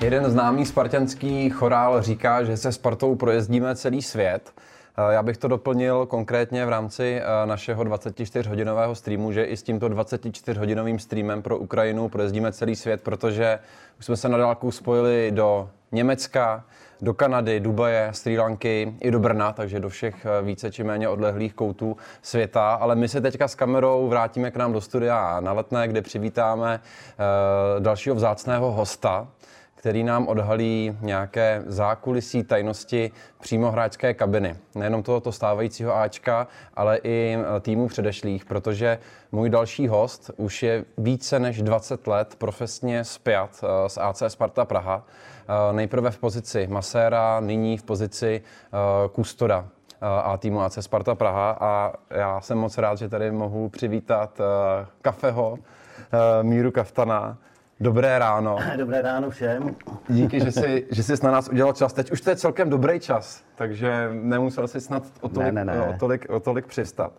Jeden známý spartanský chorál říká, že se Spartou projezdíme celý svět. Eh, Já bych to doplnil konkrétně v rámci eh, našeho 24-hodinového streamu, že i s tímto 24-hodinovým streamem pro Ukrajinu projezdíme celý svět, protože už jsme se na dálku spojili do Německa, do Kanady, Dubaje, Sri Lanky i do Brna, takže do všech eh, více či méně odlehlých koutů světa. Ale my se teďka s kamerou vrátíme k nám do studia na Letné, kde přivítáme dalšího vzácného hosta, který nám odhalí nějaké zákulisí tajnosti přímo hráčské kabiny. Nejenom tohoto stávajícího Ačka, ale i e, týmu předešlých, protože můj další host už je více než 20 let profesně spjat e, s AC Sparta Praha. E, nejprve v pozici maséra, nyní v pozici kustoda a týmu AC Sparta Praha a já jsem moc rád, že tady mohu přivítat kafeho, Míru Kaftana, Dobré ráno. Dobré ráno všem. Díky, že jsi, že jsi na nás udělal čas. Teď už to je celkem dobrý čas, takže nemusel jsi snad o tolik, ne, ne, ne. O tolik, o tolik přistat.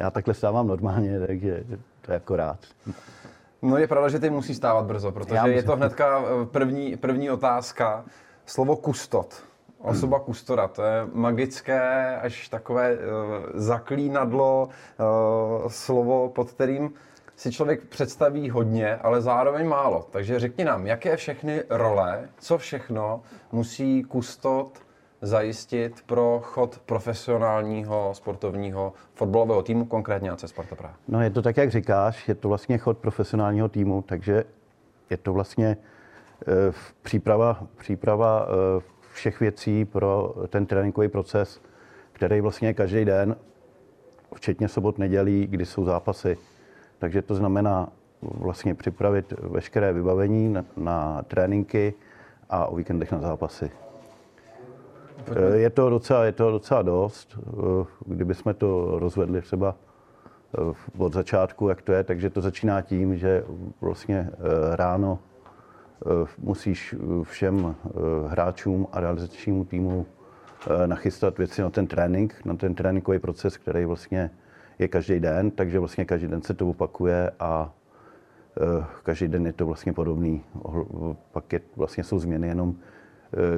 Já takhle stávám normálně, takže to je akorát. No je pravda, že ty musíš stávat brzo, protože je to hnedka eh, první, první otázka. Slovo kustot. Osoba kustora, to je magické, až takové uh, zaklínadlo, uh, slovo, pod kterým si člověk představí hodně, ale zároveň málo. Takže řekni nám, jaké všechny role, co všechno musí kustot zajistit pro chod profesionálního sportovního fotbalového týmu, konkrétně AC Sparta Praha? No je to tak, jak říkáš, je to vlastně chod profesionálního týmu, takže je to vlastně e, příprava, příprava e, všech věcí pro ten tréninkový proces, který vlastně každý den, včetně sobot, nedělí, kdy jsou zápasy. Takže to znamená vlastně připravit veškeré vybavení na, na tréninky a o víkendech na zápasy. Je to, docela, je to docela dost. Kdyby jsme to rozvedli třeba eh, od začátku, jak to je, takže to začíná tím, že vlastně eh, ráno eh, musíš všem hráčům a realizačnímu týmu nachystat věci na ten trénink, na ten tréninkový proces, který vlastně je každý den, takže vlastně každý den se to opakuje a uh, každý den je to vlastně podobný. Pak je, vlastně jsou změny jenom, uh,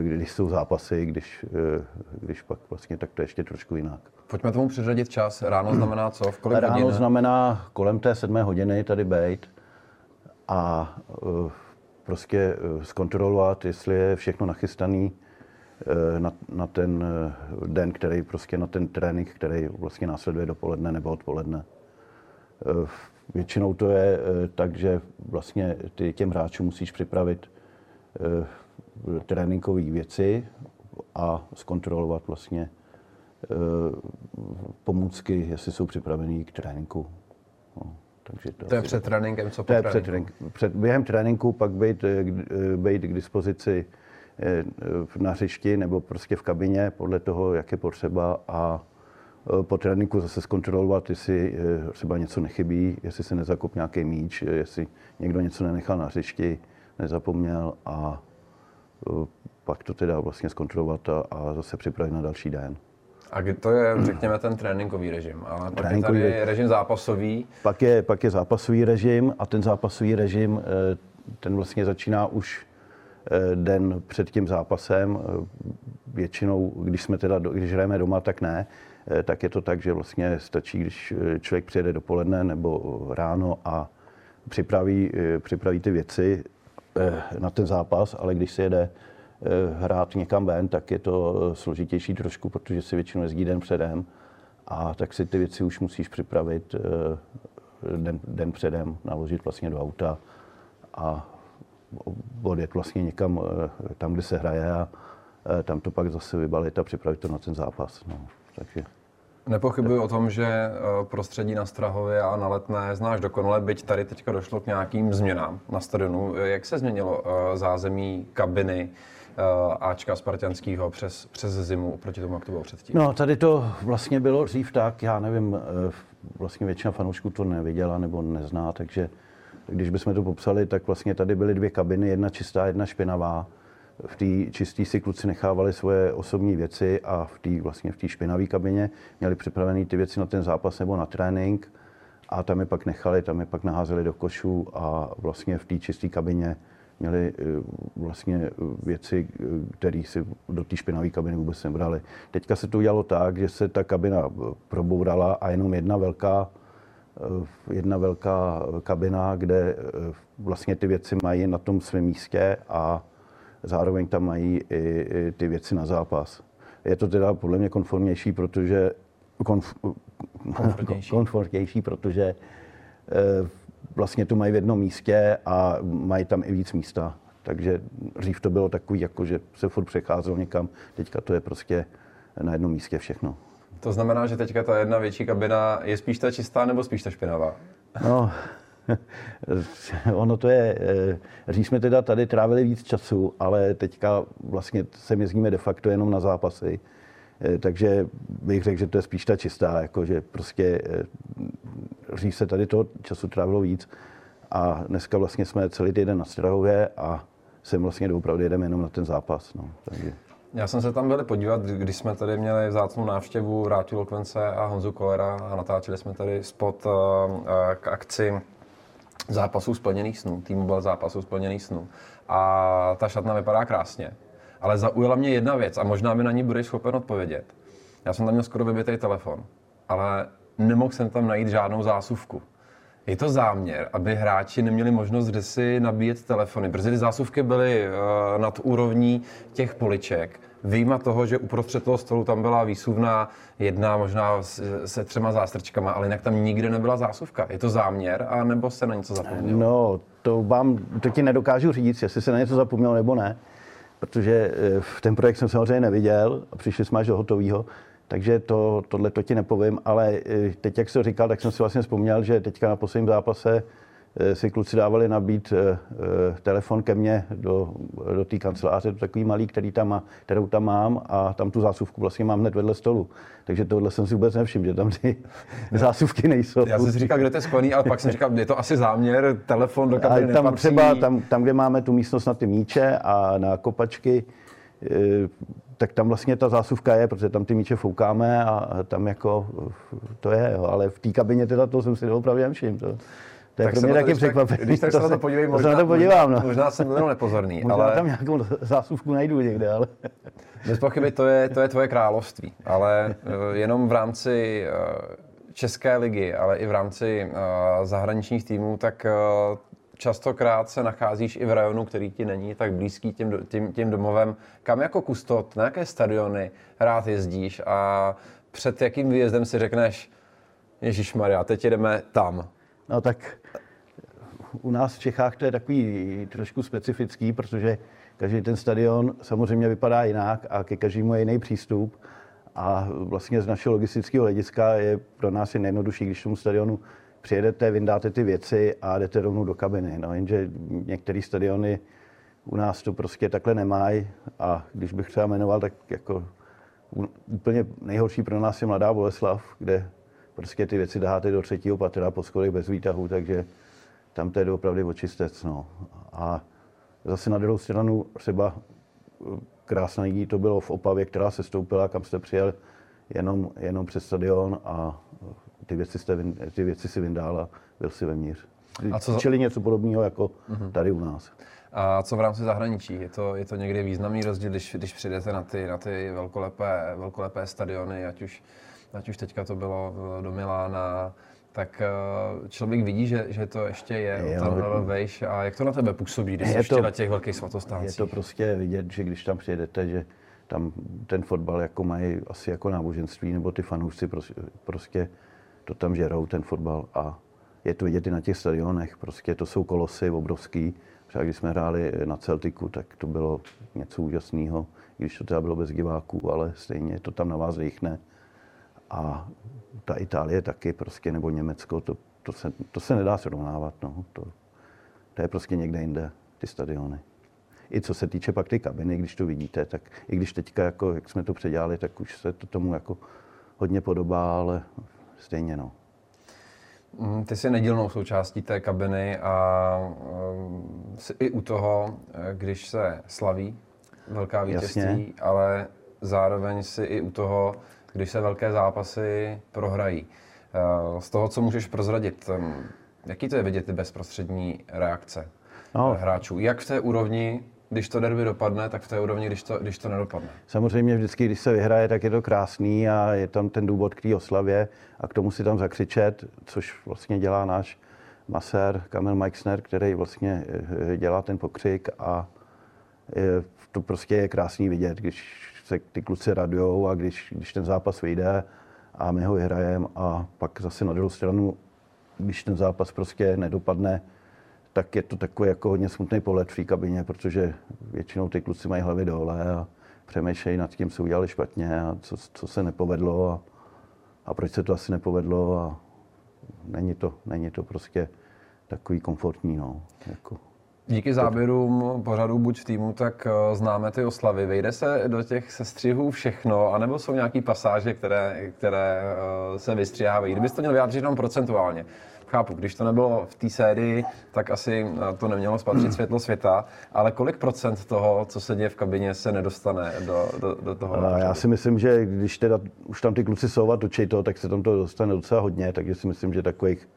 když jsou zápasy, když, uh, když pak vlastně tak to je ještě trošku jinak. Pojďme tomu přiřadit čas. Ráno znamená co? V kolik Ráno hodin? znamená kolem té sedmé hodiny tady být a prostě zkontrolovat, jestli je všechno nachystané Eh, na, na ten eh, den, který prostě na ten trénink, který vlastně následuje dopoledne nebo odpoledne. Eh, většinou to je tak, že vlastně ty těm hráčům musíš připravit tréninkové věci a zkontrolovat vlastně pomůcky, jestli jsou připravený k tréninku. No, takže to, to je před tréninkem, co po to je před, před, během tréninku pak být, být k dispozici Eh, na hřišti nebo prostě v kabině podle toho, jak je potřeba a eh, po tréninku zase zkontrolovat, jestli eh, třeba něco nechybí, jestli se nezakop nějaký míč, jestli někdo něco nenechal na hřišti, nezapomněl a pak to teda vlastně zkontrolovat a, a zase připravit na další den. A to je, řekněme, ten tréninkový režim. Ale pak je tady režim zápasový. Pak je, pak je zápasový režim a ten zápasový režim, ten vlastně začíná už Eh, den před tím zápasem. Eh, většinou, když jsme teda, když hrajeme doma, tak ne. Eh, tak je to tak, že vlastně stačí, když člověk přijede dopoledne nebo ráno a připraví, připraví ty věci na ten zápas, ale když se jede hrát někam ven, tak je to složitější trošku, protože si většinou jezdí den předem a tak si ty věci už musíš připravit den, den předem, naložit vlastně do auta a odjet vlastně někam eh, tam, kde se hraje a eh, tam to pak zase vybalit a připravit to na ten zápas. No. Takže... Nepochybuji o tom, že eh, prostředí na Strahově a na Letné znáš dokonale, byť tady teďka došlo k nějakým změnám na stadionu. Jak se změnilo zázemí kabiny Ačka Spartanského přes, přes zimu oproti tomu, jak to bylo předtím? No, tady to vlastně bylo dřív tak, já nevím, vlastně většina fanoušků to neviděla nebo nezná, takže když bychom to popsali, tak vlastně tady byly dvě kabiny, jedna čistá, jedna špinavá. V té čisté si kluci nechávali svoje osobní věci a v té vlastně v té špinavé kabině měli připravené ty věci na ten zápas nebo na trénink a tam je pak nechali, tam je pak naházeli do košů a vlastně v té čisté kabině měli eh, vlastně věci, které si do té špinavé kabiny vůbec nebrali. Teďka se to udělalo tak, že se ta kabina probourala a jenom jedna velká jedna velká kabina, kde vlastně ty věci mají na tom svém místě a zároveň tam mají i, i ty věci na zápas. Je to teda podle mě konformnější, protože konf, komfortnější. komfortnější, protože vlastně to mají v jednom místě a mají tam i víc místa. Takže dřív to bylo takový, jako že se furt přecházelo někam, teďka to je prostě na jednom místě všechno. To znamená, že teďka ta jedna větší kabina je spíš ta čistá nebo spíš ta špinavá? No, ono to je, eh, dřív jsme teda tady trávili víc času, ale teďka vlastně se jezdíme de facto jenom na zápasy. Eh, takže bych řekl, že to je spíš ta čistá, jako že prostě eh, dřív se tady toho času trávilo víc a dneska vlastně jsme celý týden na Strahově a sem vlastně opravdu jedeme jenom na ten zápas. No. Takže... Já jsem se tam byl podívat, když jsme tady měli vzácnou návštěvu Ráti Lokvence a Honzu Kolera a natáčeli jsme tady spot k akci zápasů splněných snů, tým byl zápasů splněných snů. A ta šatna vypadá krásně. Ale zaujala mě jedna věc a možná mi na ní budeš schopen odpovědět. Já jsem tam měl skoro vybitý telefon, ale nemohl jsem tam najít žádnou zásuvku. Je to záměr, aby hráči neměli možnost kde si nabíjet telefony, protože ty zásuvky byly uh, nad úrovní těch poliček Výjima toho, že uprostřed toho stolu tam byla výsuvná jedna, možná se třema zástrčkama, ale jinak tam nikde nebyla zásuvka. Je to záměr, a nebo se na něco zapomnělo? No, to vám, to ti nedokážu říct, jestli se na něco zapomnělo nebo ne, protože eh, ten projekt jsem samozřejmě neviděl a přišli jsme až do hotového. Takže to, tohle to ti nepovím, ale eh, teď, jak jsi říkal, tak jsem si vlastně vzpomněl, že teďka na posledním zápase Eh, si kluci dávali nabít eh, telefon ke mně do, do té kanceláře, to takový malý, který tam má, kterou tam mám a tam tu zásuvku vlastně mám hned vedle stolu. Takže tohle jsem si vůbec nevšiml, že tam ty zásuvky nejsou. Já jsem si říkal, kde to je sklený, ale pak jsem říkal, je to asi záměr, telefon do kabiny tam třeba, tam, tam, kde máme tu místnost na ty míče a na kopačky, tak tam vlastně ta zásuvka je, protože tam ty míče foukáme a tam jako to je, jo. ale v té kabině teda to jsem si opravdu nevšiml. To. To je tak pro mě taky překvapení. Když tak se na to podívej, možná, to na to podívám, no. možná jsem byl nepozorný. Možná ale... tam nějakou zásuvku najdu někde, ale... Bez pochyby to je, to je tvoje království, ale uh, jenom v rámci uh, České ligy, ale i v rámci uh, zahraničních týmů, tak častokrát se nacházíš i v rajonu, který ti není tak blízký tím, tím, tím domovem. Kam jako kustot, na jaké stadiony rád jezdíš a před jakým výjezdem si řekneš, Ježíš Maria, teď jdeme tam. No tak u nás v Čechách to je takový trošku specifický, protože každý ten stadion samozřejmě vypadá jinak a ke každému je jiný přístup. A vlastně z našeho logistického hlediska je pro nás je nejjednodušší, když tomu stadionu přijedete, vyndáte ty věci a jdete rovnou do kabiny. No, jenže některé stadiony u nás to prostě takhle nemají a když bych třeba jmenoval, tak jako úplně nejhorší pro nás je Mladá Boleslav, kde prostě ty věci dáte do třetího patra po schodech bez výtahu, takže tam to je opravdu očistec. No. A zase na druhou stranu třeba eh, krásná jí to bylo v Opavě, která se stoupila, kam jste přijel jenom, jenom přes stadion a ty věci, jste, ty věci si vyndál a byl si vevnitř. A co Čili něco podobného jako uh-huh. tady u nás. A co v rámci zahraničí? Je to, je to někdy významný rozdíl, když, když přijdete na ty, na ty velkolepé, velkolepé stadiony, ať už, ať už teďka to bylo do Milána, tak eh, člověk vidí, že, že to ještě je jo, tam vejš. A jak to na tebe působí, když jsi ještě na těch velkých svatostáncích? Je to prostě vidět, že když tam přijedete, že tam ten fotbal jako mají asi jako náboženství, nebo ty fanoušci prostě, prostě to tam žerou, ten fotbal. A je to vidět i na těch stadionech. Prostě to jsou kolosy obrovský. Třeba když jsme hráli na Celtiku, tak to bylo něco úžasného, když to teda bylo bez diváků, ale stejně to tam na vás rychne. A ta Itálie taky prostě, nebo Německo, to, to, se, to se nedá srovnávat. No. To, to je prostě někde jinde, ty stadiony. I co se týče pak ty kabiny, když to vidíte, tak i když teďka, jako, jak jsme to předělali, tak už se to tomu jako hodně podobá, ale stejně no. Mm, ty jsi nedílnou součástí té kabiny a um, jsi i u toho, když se slaví velká vítězství, Jasně. ale zároveň si i u toho, když se velké zápasy prohrají. Eh, z toho, co můžeš prozradit, jaký to je vidět ty bezprostřední reakce? no. hráčů. Jak v té úrovni, když to derby dopadne, tak v té úrovni, když to, když to nedopadne? Samozřejmě vždycky, když se vyhraje, tak je to krásný a je tam ten důvod k té oslavě a k tomu si tam zakřičet, což vlastně dělá náš masér Kamil Meixner, který vlastně eh, dělá ten pokřik a je, to prostě je krásný vidět, když se ty kluci radujou a když, když ten zápas vyjde a my ho vyhrajeme a pak zase na druhou stranu, když ten zápas prostě nedopadne, tak je to takový jako hodně smutný pohled v té kabině, protože většinou ty kluci mají hlavy dole a přemýšlejí nad tím, co udělali špatně a co, co se nepovedlo a, a proč se to asi nepovedlo a není to, není to prostě takový komfortní. No, jako. Díky záběrům pořadu Buď v týmu, tak eh, známe ty oslavy. Vejde se do těch sestřihů všechno, anebo jsou nějaké pasáže, které, které eh, se vystřihávají? Kdybyste to měl vyjádřit jenom procentuálně. Chápu, když to nebylo v té sérii, tak asi eh, to nemělo spatřit světlo světa, ale kolik procent toho, co se děje v kabině, se nedostane do, do, do toho? A já si myslím, že když teda už tam ty kluci jsou a točí to, tak se tam to dostane docela hodně, takže si myslím, že takových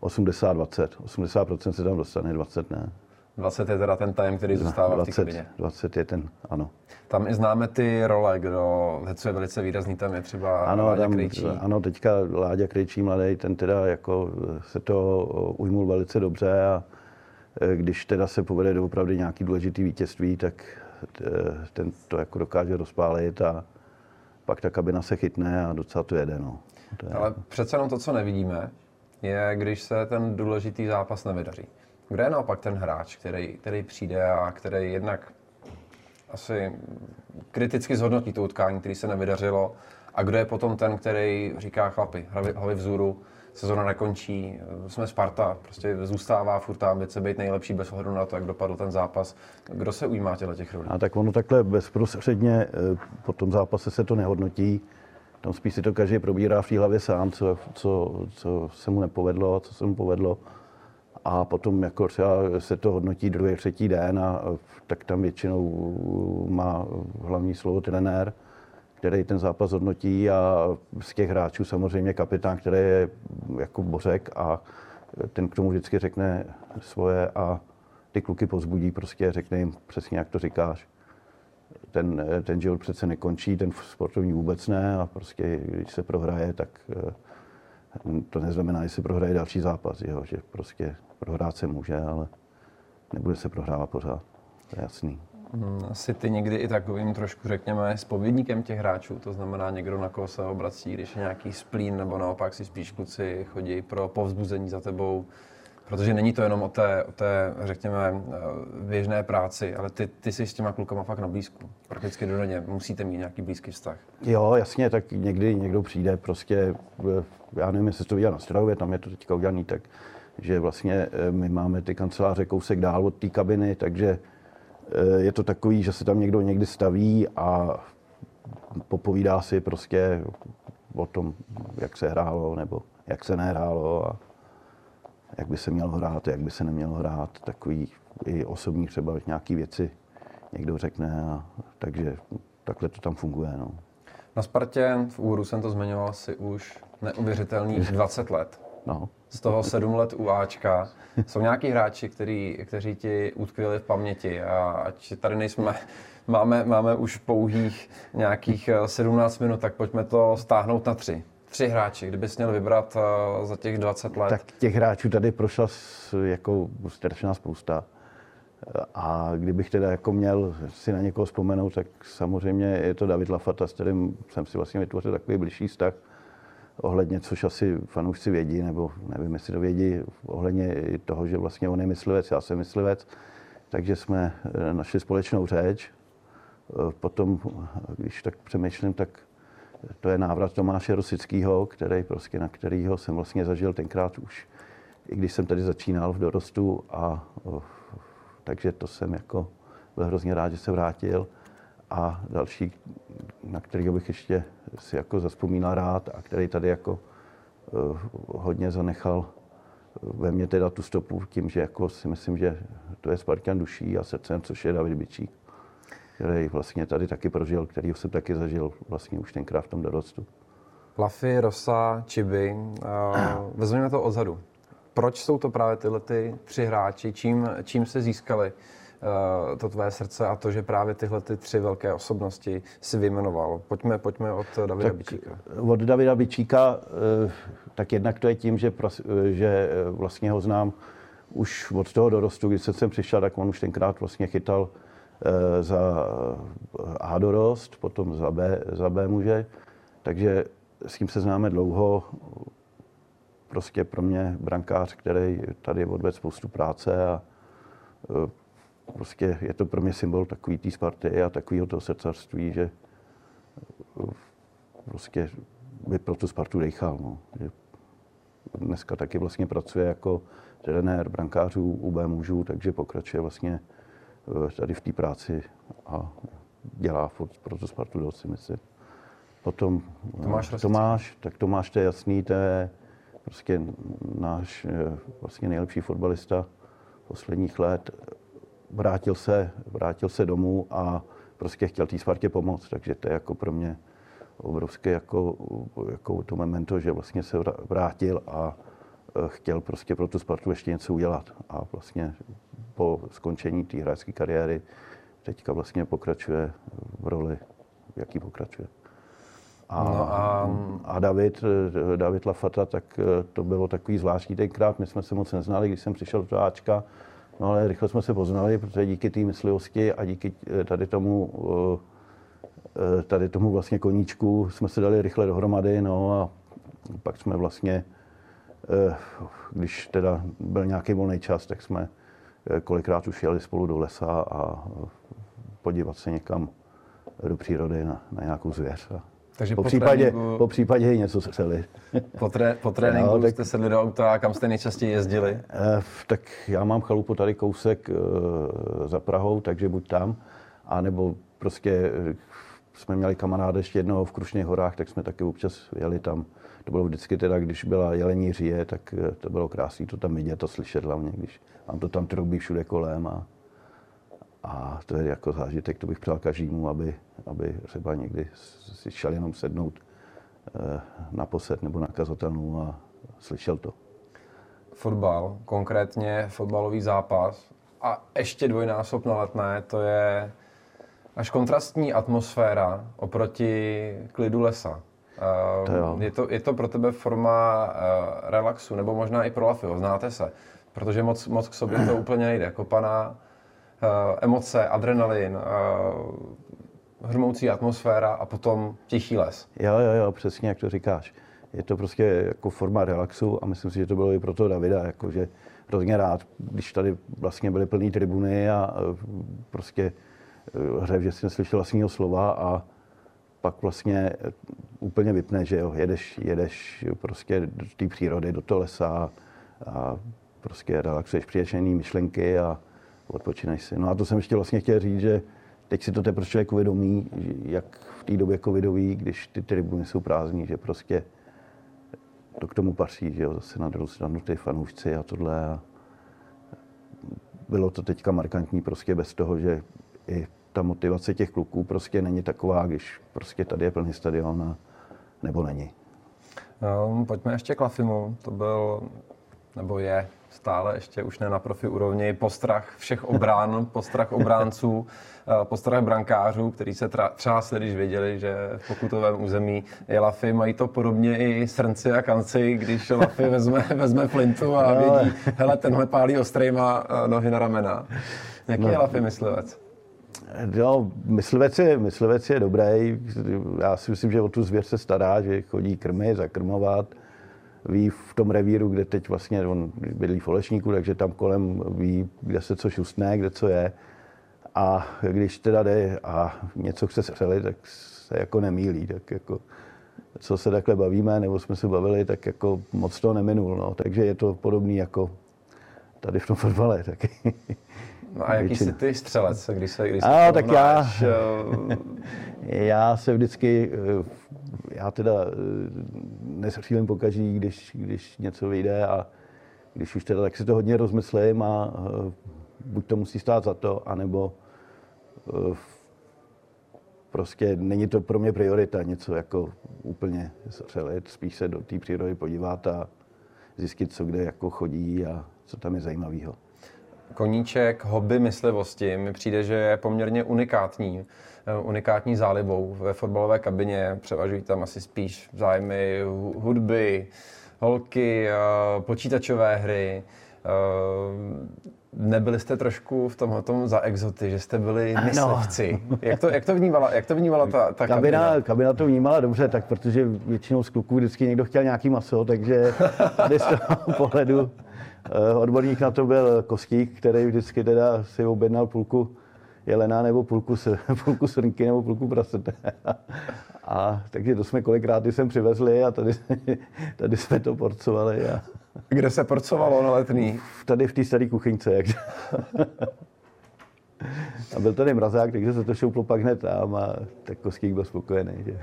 80-20. 80% se tam dostane, 20 ne. 20 je teda ten time, který zůstává 20, v té kabině. 20 je ten, ano. Tam i známe ty role, kdo, co je velice výrazný, tam je třeba ano, Láďa tam, Krejčí. Ano, teďka Láďa Krejčí mladý, ten teda jako se to ujmul velice dobře a e, když teda se povede do opravdu nějaký důležitý vítězství, tak e, ten to jako dokáže rozpálit a pak ta kabina se chytne a docela to jede. No. To je... Ale přece jenom to, co nevidíme, je, když se ten důležitý zápas nevydaří. Kde je naopak ten hráč, který, který přijde a který jednak asi kriticky zhodnotí to utkání, který se nevydařilo, a kdo je potom ten, který říká chlapi, hlavy, vzůru, sezona nekončí, jsme Sparta, prostě zůstává furt ta ambice být nejlepší bez ohledu na to, jak dopadl ten zápas. Kdo se ujímá těle těch rolí? A tak ono takhle bezprostředně eh, po tom zápase se to nehodnotí. Tam spíš si to každý probírá v té hlavě sám, co, co, co se mu nepovedlo, co se mu povedlo a potom jako třeba se to hodnotí druhý, třetí den a tak tam většinou má hlavní slovo trenér, který ten zápas hodnotí a z těch hráčů samozřejmě kapitán, který je jako Bořek a ten k tomu vždycky řekne svoje a ty kluky pozbudí, prostě řekne jim přesně, jak to říkáš. Ten, ten život přece nekončí, ten sportovní vůbec ne a prostě když se prohraje, tak to neznamená, že se prohraje další zápas, jo, že prostě prohrát se může, ale nebude se prohrávat pořád, to je jasný. Hmm, asi ty někdy i takovým trošku, řekněme, spovědníkem těch hráčů, to znamená někdo, na koho se obrací, když je nějaký splín, nebo naopak si spíš kluci chodí pro povzbuzení za tebou, Protože není to jenom o té, o té řekněme, běžné práci, ale ty, ty jsi s těma klukama fakt na blízku. Prakticky do denně musíte mít nějaký blízký vztah. Jo, jasně, tak někdy někdo přijde prostě, já nevím, jestli to viděl na Strahově, tam je to teďka udělaný, tak že vlastně eh, my máme ty kanceláře kousek dál od té kabiny, takže eh, je to takový, že se tam někdo někdy staví a popovídá si prostě o tom, jak se hrálo nebo jak se nehrálo a jak by se mělo hrát, jak by se nemělo hrát, takový i osobní třeba nějaký věci někdo řekne, a, takže takhle to tam funguje. No. Na Spartě v úru jsem to zmiňoval si už neuvěřitelných 20 let. No. Z toho 7 let u Ačka. Jsou nějaký hráči, který, kteří ti utkvěli v paměti a ať tady nejsme, máme, máme už pouhých nějakých 17 minut, tak pojďme to stáhnout na tři tři hráči, kdybys měl vybrat uh, za těch 20 let? Tak těch hráčů tady prošla jako strašná spousta. A kdybych teda jako měl si na někoho vzpomenout, tak samozřejmě je to David Lafata, s kterým jsem si vlastně vytvořil takový blížší vztah ohledně, což asi fanoušci vědí, nebo nevím, jestli to vědí, ohledně toho, že vlastně on je myslivec, já jsem myslivec, takže jsme eh, našli společnou řeč. Eh, potom, když tak přemýšlím, tak to je návrat Tomáše Rosického, který prostě, na kterého jsem vlastně zažil tenkrát už, i když jsem tady začínal v dorostu a takže to jsem jako byl hrozně rád, že se vrátil. A další, na kterého bych ještě si jako zaspomínal rád a který tady jako uh, hodně zanechal ve mně teda tu stopu tím, že jako si myslím, že to je Spartan duší a srdcem, což je David Bičík který vlastně tady taky prožil, který jsem taky zažil vlastně už tenkrát v tom dorostu. Lafy, Rosa, Čiby. Uh, vezměme to odzadu. proč jsou to právě tyhle ty tři hráči, čím, čím se získali to tvé srdce a to, že právě tyhle ty tři velké osobnosti si vyjmenoval. Pojďme, pojďme od Davida tak Bičíka. Od Davida Bičíka, uh, tak jednak to je tím, že, pros, že vlastně ho znám už od toho dorostu, když jsem sem přišel, tak on už tenkrát vlastně chytal za A dorost, potom za B, za B muže. Takže s tím se známe dlouho. Prostě pro mě brankář, který tady odvedl spoustu práce a prostě je to pro mě symbol takový té Sparty a takového toho srdcarství, že e, prostě by pro tu Spartu dejchal. No. Dneska taky vlastně pracuje jako trenér brankářů UB mužů, takže pokračuje vlastně e, tady v té práci a dělá pro tu Spartu dost, si myslím. Potom Tomáš, Tomáš, tak Tomáš to je jasný, to je prostě náš eh, vlastně nejlepší fotbalista posledních let. Vrátil se, vrátil se domů a prostě chtěl té Spartě pomoct, takže to je jako pro mě obrovské jako, jako to memento, že vlastně se vrátil a eh, chtěl prostě pro tu Spartu ještě něco udělat. A vlastně po skončení té hráčské kariéry teďka vlastně pokračuje v roli, jaký pokračuje. A, no a... a David, David Lafata, tak eh, to bylo takový zvláštní tenkrát. My jsme se moc neznali, když jsem přišel do Ačka, no ale rychle jsme se poznali, protože díky té myslivosti a díky eh, tady tomu, eh, tady tomu vlastně koníčku jsme se dali rychle dohromady, no a pak jsme vlastně, když teda byl nějaký volný čas, tak jsme kolikrát už jeli spolu do lesa a podívat se někam do přírody na, na nějakou zvěř. A takže po, po, případě, tréninku, po případě i něco střeli. Po, tré, po tréninku no, tak, jste sedli do auta a kam jste nejčastěji jezdili? Eh, tak já mám chalupu tady kousek eh, za Prahou, takže buď tam, anebo prostě eh, jsme měli kamaráda ještě jednoho v Krušných horách, tak jsme taky občas jeli tam. To bylo vždycky teda, když byla jelení říje, tak eh, to bylo krásné to tam vidět a slyšet hlavně, když vám to tam trubí všude kolem a a to je jako zážitek, to bych přál každému, aby, aby třeba někdy si šel jenom sednout eh, na posed nebo na kazatelnu a slyšel to. Fotbal, konkrétně fotbalový zápas a ještě dvojnásob na letné, to je až kontrastní atmosféra oproti klidu lesa. To jo. Je, to, je to pro tebe forma uh, relaxu, nebo možná i pro Lafio, znáte se, protože moc, moc k sobě to úplně nejde. Kopaná, Eh, emoce, adrenalin, eh, hrmoucí atmosféra a potom tichý les. Jo, jo, jo, přesně jak to říkáš. Je to prostě jako forma relaxu a myslím si, že to bylo i pro toho Davida, jakože hrozně rád, když tady vlastně byly plné tribuny a eh, prostě hřev, že jsem slyšel vlastního slova a pak vlastně úplně vypne, že jo, jedeš, jedeš prostě do té přírody, do toho lesa a prostě relaxuješ přiječený myšlenky a odpočineš si. No a to jsem ještě vlastně chtěl říct, že teď si to teprve člověk uvědomí, jak v té době covidový, když ty tribuny jsou prázdní, že prostě to k tomu patří, že jo, zase na druhou stranu ty fanoušci a tohle. A bylo to teďka markantní prostě bez toho, že i ta motivace těch kluků prostě není taková, když prostě tady je plný stadion a nebo není. No, pojďme ještě k Lafimu. To byl, nebo je stále ještě už ne na profi úrovni, postrach všech obrán, postrach obránců, eh, postrach brankářů, který se třásli, když věděli, že v pokutovém území je Lafy. Mají to podobně i srnci a kanci, když Lafy vezme, vezme flintu a vědí, hele, tenhle pálí ostrejma eh, nohy na ramena. Jaký no. je Lafy myslivec? No, myslivec je, myslivec je dobrý. Já si myslím, že o tu zvěř se stará, že chodí krmy, zakrmovat ví v tom revíru, kde teď vlastně on bydlí v Olešníku, takže tam kolem ví, kde se co šustne, kde co je. A když teda jde a něco chce střelit, tak se jako nemýlí. Tak jako, co se takhle bavíme, nebo jsme se bavili, tak jako moc to neminul. No. Takže je to podobný jako tady v tom fotbale taky. No a jaký jsi ty střelec, když se, když se a, tak já, já se vždycky eh, já teda eh, nesřílím po každý, když, když něco vyjde a když už teda, tak si to hodně rozmyslím a eh, buď to musí stát za to, anebo eh, prostě není to pro mě priorita něco jako úplně střelit, spíš se do té přírody podívat a zjistit, co kde jako chodí a co tam je zajímavého. Koníček, hobby myslivosti mi přijde, že je poměrně unikátní. Eh, unikátní zálibou ve fotbalové kabině. Převažují tam asi spíš zájmy hudby, holky, eh, počítačové hry. Eh, nebyli jste trošku v tomhle tom za exoty, že jste byli myslivci. Jak, to, jak, to vnímala, jak to vnímala ta, ta kabina, kabina? Kabina to vnímala dobře, tak protože většinou z kluků vždycky někdo chtěl nějaký maso, takže tady z toho pohledu odborník na to byl Kostík, který vždycky teda si objednal půlku jelena nebo půlku, půlku srnky nebo půlku prasete. A takže to jsme kolikrát jsem přivezli a tady, tady jsme to porcovali. A... Kde se porcovalo na letný? Tady v té staré kuchyňce. Jak... A byl tady mrazák, takže se to šouplo pak hned tam a tak Kostík byl spokojený. Že?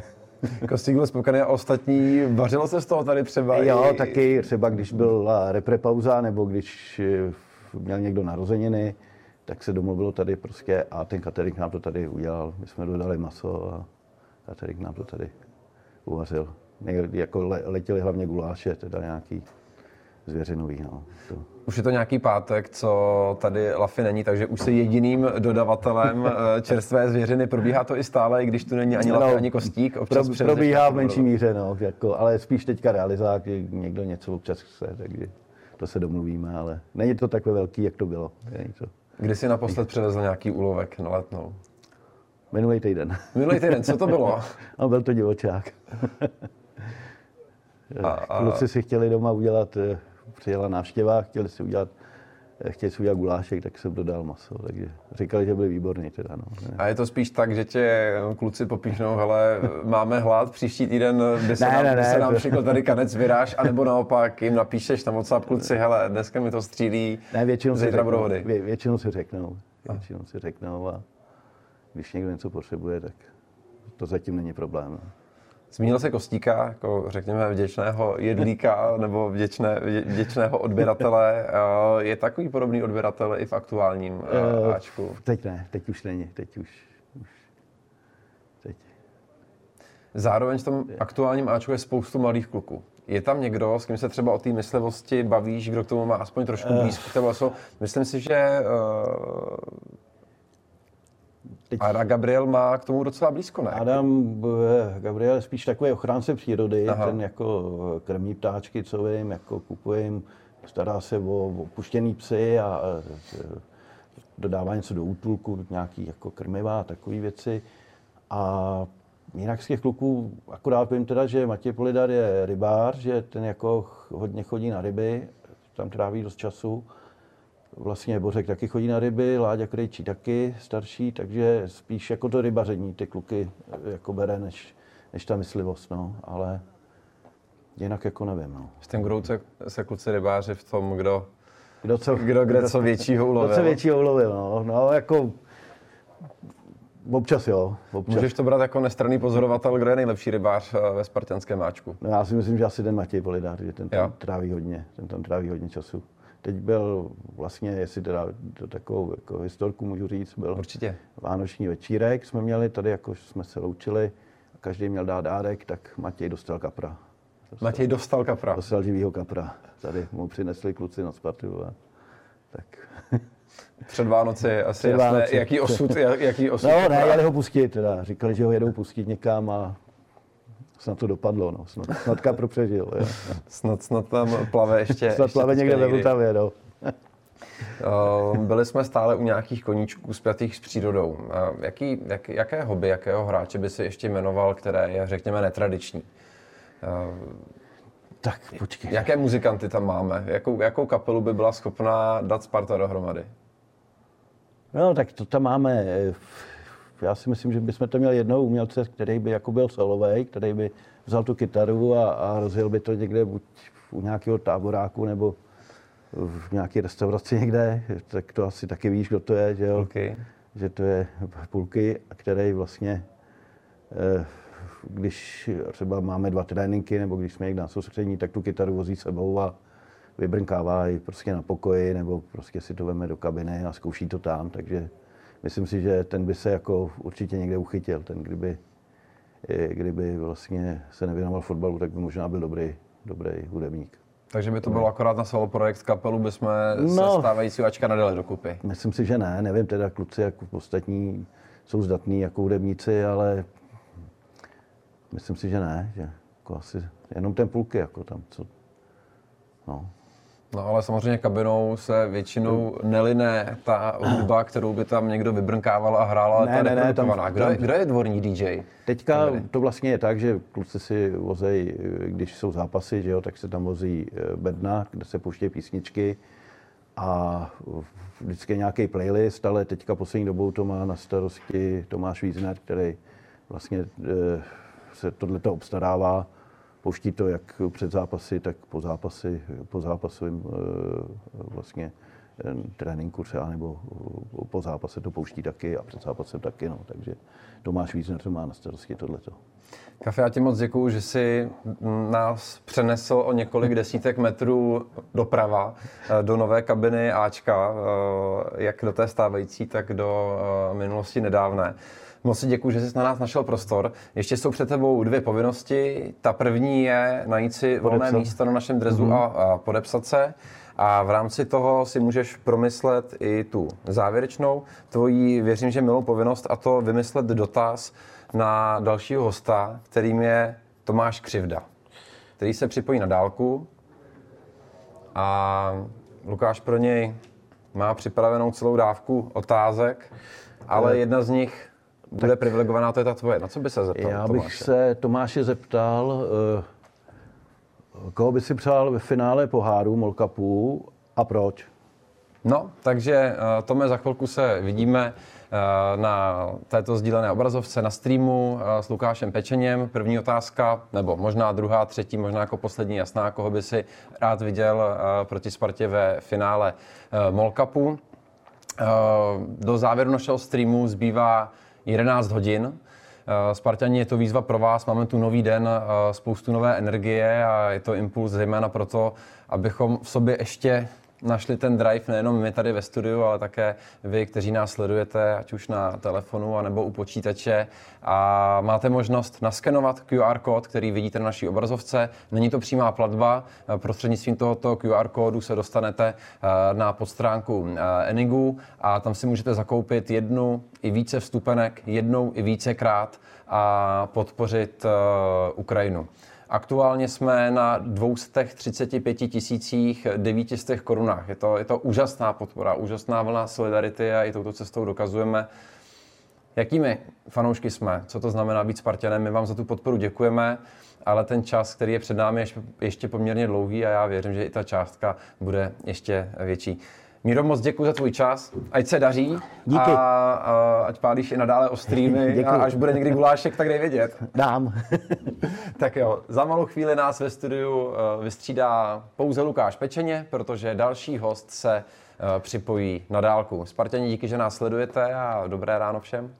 Kostík byl spokojený a ostatní, vařilo se z toho tady třeba? Jo, i... taky třeba když byla reprepauza nebo když měl někdo narozeniny, tak se domluvilo tady prostě a ten catering nám to tady udělal. My jsme dodali maso a catering nám to tady uvařil. Jako letěli hlavně guláše, teda nějaký zvěřinový. No. To. Už je to nějaký pátek, co tady Lafy není, takže už se jediným dodavatelem eh, čerstvé zvěřiny. Probíhá to i stále, i když tu není ani Lafy, no, ani Kostík? Občas pro, probíhá v menší míře, no, jako, ale spíš teďka realizák, někdo něco občas chce, takže to se domluvíme, ale není to takové velký, jak to bylo. To. Kdy jsi naposled přivezl nějaký úlovek na letnou? Minulý týden. Minulý týden, co to bylo? no, byl to divočák. a, a... Kluci si chtěli doma udělat, eh, přijela návštěva, chtěli si udělat chtěli si udělat gulášek, tak jsem dodal maso, takže říkali, že byli výborní teda, no. A je to spíš tak, že tě kluci popíšnou, hele, máme hlad, příští týden by se, ne, nám, ne, by se nám to... tady kanec vyráž, anebo naopak jim napíšeš na WhatsApp kluci, hele, dneska mi to střílí, ne, většinou zítra budou hody. Vě, většinou si řeknou, většinou si řeknou a když někdo něco potřebuje, tak to zatím není problém. No. Zmínil se Kostíka, jako řekněme vděčného jedlíka nebo vděčné, vděčného odběratele. Je takový podobný odběratel i v aktuálním uh, Ačku? Teď ne, teď už není, teď už, už teď. Zároveň v tom aktuálním Ačku je spoustu mladých kluků. Je tam někdo, s kým se třeba o té myslivosti bavíš, kdo k tomu má aspoň trošku blízko? Uh. Myslím si, že uh, Teď... A Gabriel má k tomu docela blízko, ne? Adam Gabriel je spíš takový ochránce přírody, Aha. ten jako krmí ptáčky, co vím, jako kupuje jim, stará se o opuštěný psy a dodává něco do útulku, nějaký jako krmiva a takové věci. A jinak z těch kluků akorát vím teda, že Matěj Polidar je rybář, že ten jako hodně chodí na ryby, tam tráví dost času vlastně Bořek taky chodí na ryby, Láďa Krejčí taky starší, takže spíš jako to rybaření ty kluky eh, jako bere, než, než ta myslivost, no, ale jinak jako nevím, no. V ten kdo se, se kluci rybáři v tom, kdo, kdo, co, kdo kde kdo, co většího ulovil. Kdo co většího ulovil, no, no jako Občas jo. Občas. Můžeš to brát jako nestranný pozorovatel, kdo je nejlepší rybář eh, ve spartanském máčku? No, já si myslím, že asi ten Matěj Polidár, že ten tam jo. tráví hodně, ten tam tráví hodně času. Teď byl vlastně, jestli teda to takovou jako historku můžu říct, byl Určitě. vánoční večírek jsme měli, tady jako jsme se loučili, každý měl dát dárek, tak Matěj dostal kapra. Dostal, Matěj dostal kapra? Dostal živýho kapra. Tady mu přinesli kluci na Spartu a tak... Před Vánoci asi Před jasné, Vánoci. jaký osud, jaký osud. No ne, jeli ho pustit teda. Říkali, že ho jedou pustit někam a snad to dopadlo, no. Snad, snad Kapro přežil. Jo. snad, snad tam plave ještě. snad plave ještě někde ve Vltavě, no. Eh, byli jsme stále u nějakých koníčků spjatých s přírodou. Eh, jaký, jak, jaké hobby, jakého hráče by si ještě jmenoval, které je, řekněme, netradiční? Eh, tak počkej. Jaké muzikanty tam máme? Jakou, jakou kapelu by byla schopná dát Sparta dohromady? No, tak to tam máme já si myslím, že bychom to měli jednou umělce, který by jako byl solový, který by vzal tu kytaru a, a rozjel by to někde buď u nějakého táboráku nebo v nějaké restauraci někde, tak to asi taky víš, kdo to je, že jo? Pulky. Že to je Pulky, který vlastně, eh, když třeba máme dva tréninky nebo když jsme někde na soustředění, tak tu kytaru vozí sebou a vybrnkává ji prostě na pokoji nebo prostě si to veme do kabiny a zkouší to tam, takže myslím si, že ten by se jako určitě někde uchytil. Ten, kdyby, kdyby vlastně se nevěnoval fotbalu, tak by možná byl dobrý, dobrý hudebník. Takže by to bylo akorát na solo projekt kapelu, bychom no, se stávající Ačka nadali dokupy. Myslím si, že ne. Nevím teda kluci, jak ostatní jsou zdatní jako hudebníci, ale myslím si, že ne. Že jako asi jenom ten půlky jako tam, co, no. No ale samozřejmě kabinou se většinou neline ta hudba, kterou by tam někdo vybrnkával a hrál, ale ne, ta ne, ne, tam, kdo, je, kdo je dvorní DJ? Teďka to vlastně je tak, že kluci si vozejí, když jsou zápasy, že jo, tak se tam vozí eh, bedna, kde se pouštějí písničky a vždycky je nějaký playlist, ale teďka poslední dobou to má na starosti Tomáš Vízner, který vlastně eh, se tohleto obstarává pouští to jak před zápasy, tak po zápasy, po zápasovém eh, vlastně eh, tréninku třeba, nebo po zápase to pouští taky a před zápasem taky, no. takže Tomáš Vízner to má na starosti tohleto. Kafe, já ti moc děkuju, že jsi nás přenesl o několik desítek metrů doprava eh, do nové kabiny Ačka, jak do té stávající, tak do minulosti nedávné. Moc si děkuji, že jsi na nás našel prostor. Ještě jsou před tebou dvě povinnosti. Ta první je najít si volné Podepsat. místo na našem drezu mm-hmm. a, a podepsat se. A v rámci toho si můžeš promyslet i tu závěrečnou tvojí, věřím, že milou povinnost, a to vymyslet dotaz na dalšího hosta, kterým je Tomáš Křivda, který se připojí na dálku a Lukáš pro něj má připravenou celou dávku otázek, ale jedna z nich bude tak, privilegovaná, to je ta tvoje. Na co by se zeptal Já bych Tomáše? se Tomáše zeptal, uh, koho by si přál ve finále poháru Molkapů a proč? No, takže uh, Tome, za chvilku se vidíme uh, na této sdílené obrazovce na streamu s Lukášem Pečeněm. První otázka, nebo možná druhá, třetí, možná jako poslední jasná, koho by si rád viděl proti Spartě ve finále Molkapu. Do závěru našeho streamu zbývá 11 hodin. Eh, Spartani, je to výzva pro vás, máme tu nový den, eh, spoustu nové energie a je to impuls zejména proto, abychom v sobě ještě našli ten drive nejenom my tady ve studiu, ale také vy, kteří nás sledujete, ať už na telefonu nebo u počítače. A máte možnost naskenovat QR kód, který vidíte na naší obrazovce. Není to přímá platba. Prostřednictvím tohoto QR kódu se dostanete eh, na podstránku eh, Enigu a tam si můžete zakoupit jednu i více vstupenek, jednou i vícekrát a podpořit eh, Ukrajinu. Aktuálně jsme na 235 tisících 900 korunách. Je to, je to úžasná podpora, úžasná vlna solidarity a i touto cestou dokazujeme, jakými fanoušky jsme, co to znamená být Spartanem. My vám za tu podporu děkujeme, ale ten čas, který je před námi, je ještě poměrně dlouhý a já věřím, že i ta částka bude ještě větší. Míro, moc děkuji za tvůj čas, ať se daří Díky. A, a ať pálíš i nadále o streamy a až bude někdy gulášek, tak dej vědět. Dám. tak jo, za malou chvíli nás ve studiu eh, vystřídá pouze Lukáš Pečeně, protože další host se eh, připojí na dálku. Spartěni, díky, že nás sledujete a dobré ráno všem.